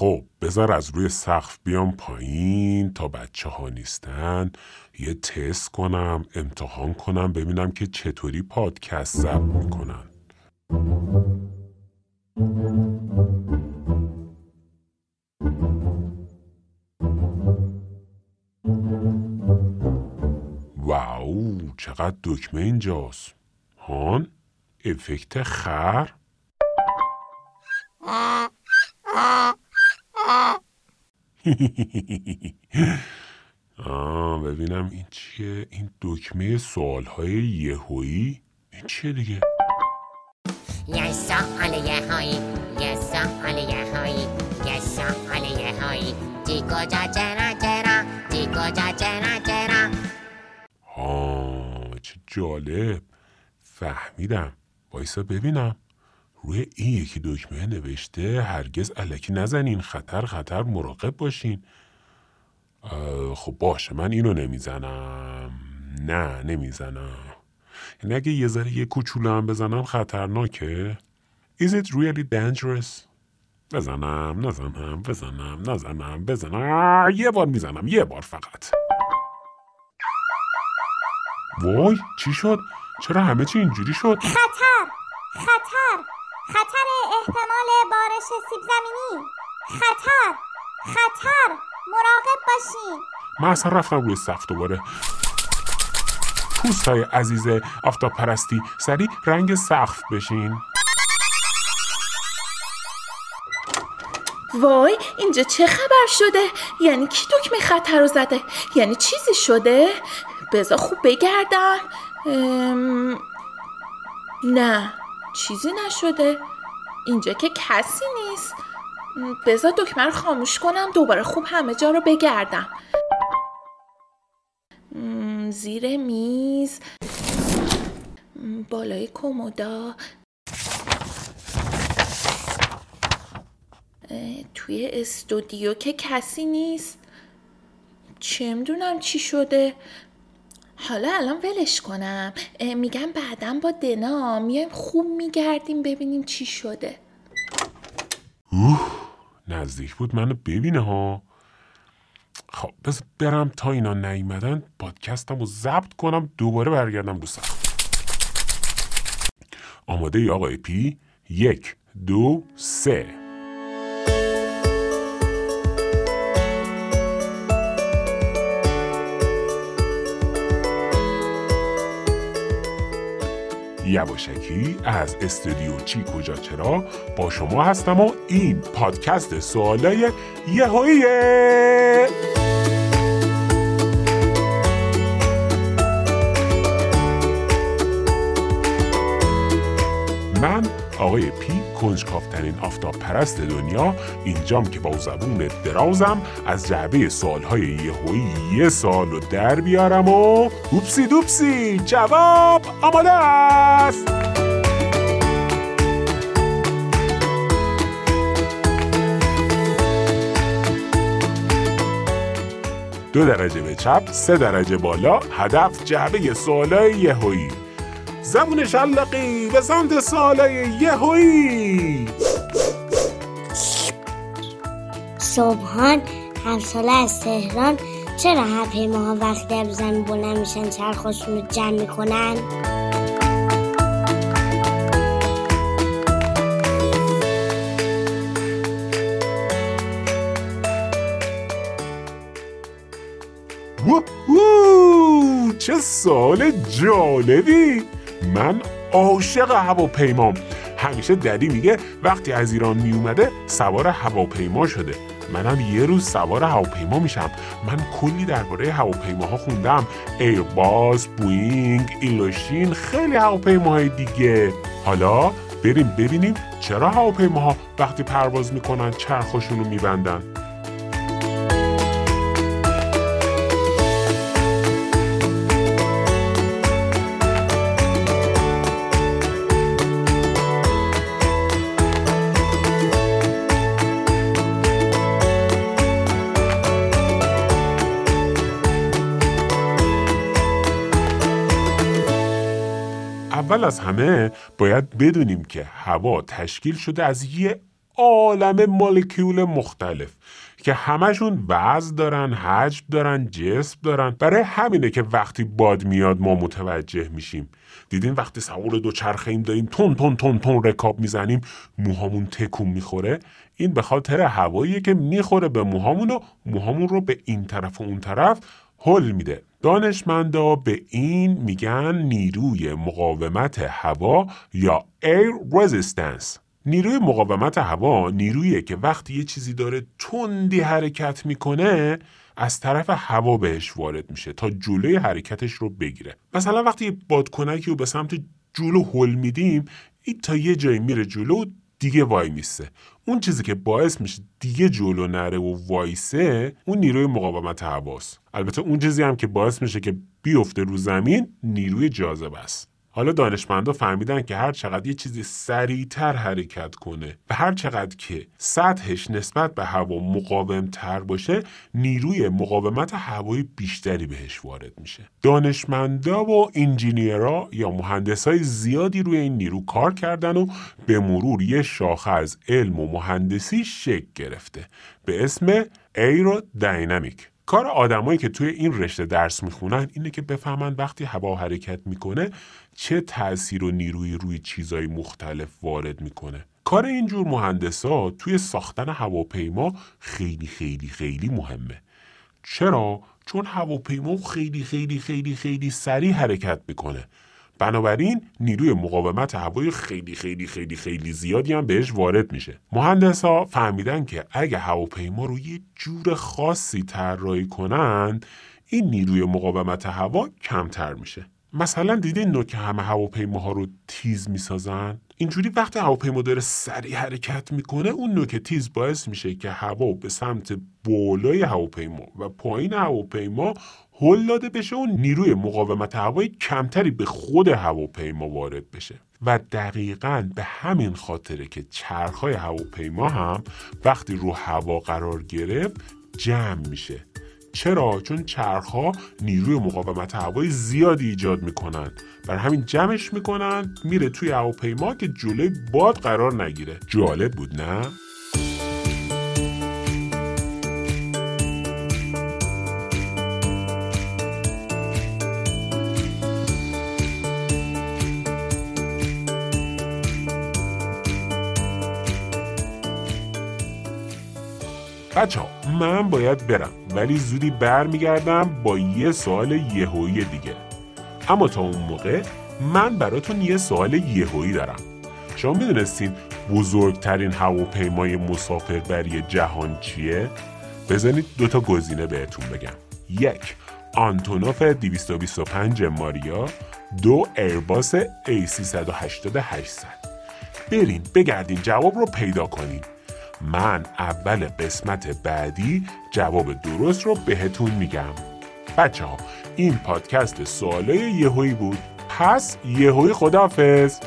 خب بذار از روی سقف بیام پایین تا بچه ها نیستن. یه تست کنم امتحان کنم ببینم که چطوری پادکست ضبط می‌کنن. واو چقدر دکمه اینجاست. هان افکت خر؟ آه ببینم این چیه؟ این دکمه سوال های یهویی؟ این چیه دیگه؟ یه سوال یهویی یه سوال یهویی یه سوال یهویی. چی کجا چرا چرا چی کجا چرا چرا؟ آه چه جالب. فهمیدم. وایسا ببینم. روی این یکی دکمه نوشته هرگز علکی نزنین خطر خطر مراقب باشین. خب باشه من اینو نمی‌زنم. نه نمی‌زنم. یعنی اگه یه ذره یه کوچولو هم بزنم خطرناکه. Is it really dangerous؟ بزنم نزنم بزنم نزنم بزنم. یه بار می‌زنم یه بار فقط. وای چی شد؟ چرا همه چی اینجوری شد؟ خطر خطر. خطر احتمال بارش سیب زمینی. خطر خطر. مراقب باشین من اصلا رفتم روی سقف دوباره. پوستای عزیز آفتاب پرستی سریع رنگ سقف بشین. وای اینجا چه خبر شده؟ یعنی کی دکمه خطر رو زده؟ یعنی چیزی شده؟ بذار خوب بگردم. ام... نه. چیزی نشده. اینجا که کسی نیست. بذار دکمه رو خاموش کنم دوباره خوب همه جا رو بگردم. زیر میز. بالای کمودا توی استودیو که کسی نیست. چه می‌دونم چی شده. حالا الان ولش کنم. میگم بعدا با دنا میایم خوب میگردیم ببینیم چی شده. نزدیک بود منو ببینه ها. خب بس برم تا اینا نیومدن پادکستم رو ضبط کنم دوباره برگردم رو سقف آماده ای آقای پی؟ یک دو سه. یواشکی از استودیو چی کجا چرا با شما هستم و این پادکست سوالای یهوییه آقای پی کنجکافترین آفتاب پرست دنیا اینجام که با زبون درازم از جعبه سالهای یهویی یه سال در بیارم و هوپسی دوپسی جواب آماده است! دو درجه به چپ سه درجه بالا هدف جعبه سوالای یهویی. زبون شلقی به سمت سوالای یهویی. صبحان همساله از تهران چرا هواپیماها وقتی از زمین بلند میشن چرخشون رو جمع می‌کنن؟ چه سال جالبی. من عاشق هواپیمام. همیشه ددی میگه وقتی از ایران میومده سوار هواپیما شده. منم یه روز سوار هواپیما میشم. من کلی درباره هواپیماها خوندم. ایرباس بوینگ ایلوشین خیلی هواپیماهای دیگه. حالا بریم ببینیم چرا هواپیماها وقتی پرواز می‌کنن چرخشون رو میبندن. اول از همه باید بدونیم که هوا تشکیل شده از یه عالم مولکیول مختلف که همشون وزن دارن حجم دارن جسم دارن. برای همینه که وقتی باد میاد ما متوجه میشیم. دیدین وقتی سوار دو چرخه ایم داریم تون تون تون تون رکاب می‌زنیم موهامون تکون می‌خوره. این به خاطر هواییه که می‌خوره به موهامون و موهامون رو به این طرف و اون طرف حل میده. دانشمندا به این میگن نیروی مقاومت هوا یا air resistance. نیروی مقاومت هوا نیرویی که وقتی یه چیزی داره تندی حرکت می‌کنه از طرف هوا بهش وارد میشه تا جلوی حرکتش رو بگیره. مثلا وقتی بادکنکی رو به سمت جلو هل میدیم این تا یه جایی میره جلو دیگه وای میسته اون چیزی که باعث میشه دیگه جلو نره و وایسه اون نیروی مقاومت هواست. البته اون چیزی هم که باعث میشه که بیفته رو زمین نیروی جاذبه است. حالا دانشمندا فهمیدن که هر چقدر یه چیزی سریعتر حرکت کنه و هر چقدر که سطحش نسبت به هوا مقاوم تر باشه نیروی مقاومت هوایی بیشتری بهش وارد میشه. دانشمندا و انجینیرها یا مهندسای زیادی روی این نیرو کار کردن و به مرور یه شاخه از علم و مهندسی شکل گرفته. به اسم ایرودینامیک. کار آدمایی که توی این رشته درس می‌خونن اینه که بفهمن وقتی هوا حرکت می‌کنه چه تاثیر و نیروی روی چیزهای مختلف وارد می‌کنه. کار اینجور مهندسا توی ساختن هواپیما خیلی خیلی خیلی مهمه. چرا؟ چون هواپیما خیلی خیلی خیلی خیلی سریع حرکت می‌کنه. بنابراین نیروی مقاومت هوای خیلی خیلی خیلی خیلی زیادی هم بهش وارد میشه. مهندس ها فهمیدن که اگه هواپیما رو یه جور خاصی طراحی کنن این نیروی مقاومت هوا کمتر میشه. مثلا دیدین نوع که همه هواپیماها رو تیز می‌سازن؟ اینجوری وقتی هواپیما داره سریع حرکت می‌کنه اون نوک تیز باعث میشه که هوا به سمت بالای هواپیما و پایین هواپیما هل داده بشه و نیروی مقاومت هوایی کمتری به خود هواپیما وارد بشه. و دقیقا به همین خاطره که چرخهای هواپیما هم وقتی رو هوا قرار گرفت جمع میشه. چرا؟ چون چرخها نیروی مقاومت هوایی زیادی ایجاد می‌کنن. بر همین جمعش می‌کنن میره توی هواپیما که جلوی باد قرار نگیره. جالب بود نه؟ بچه من باید برم ولی زودی برمیگردم با یه سوال یهویی دیگه. اما تا اون موقع من براتون یه سوال یهویی دارم. شما می‌دونستین بزرگترین هواپیمای مسافربری جهان چیه؟ بزنید دوتا گزینه بهتون بگم. یک آنتونوف 225 ماریا دو ایرباس A380 800 برین بگردین جواب رو پیدا کنین. من اول قسمت بعدی جواب درست رو بهتون میگم. بچه ها این پادکست سوالای یهویی بود. پس یهویی خداحافظ!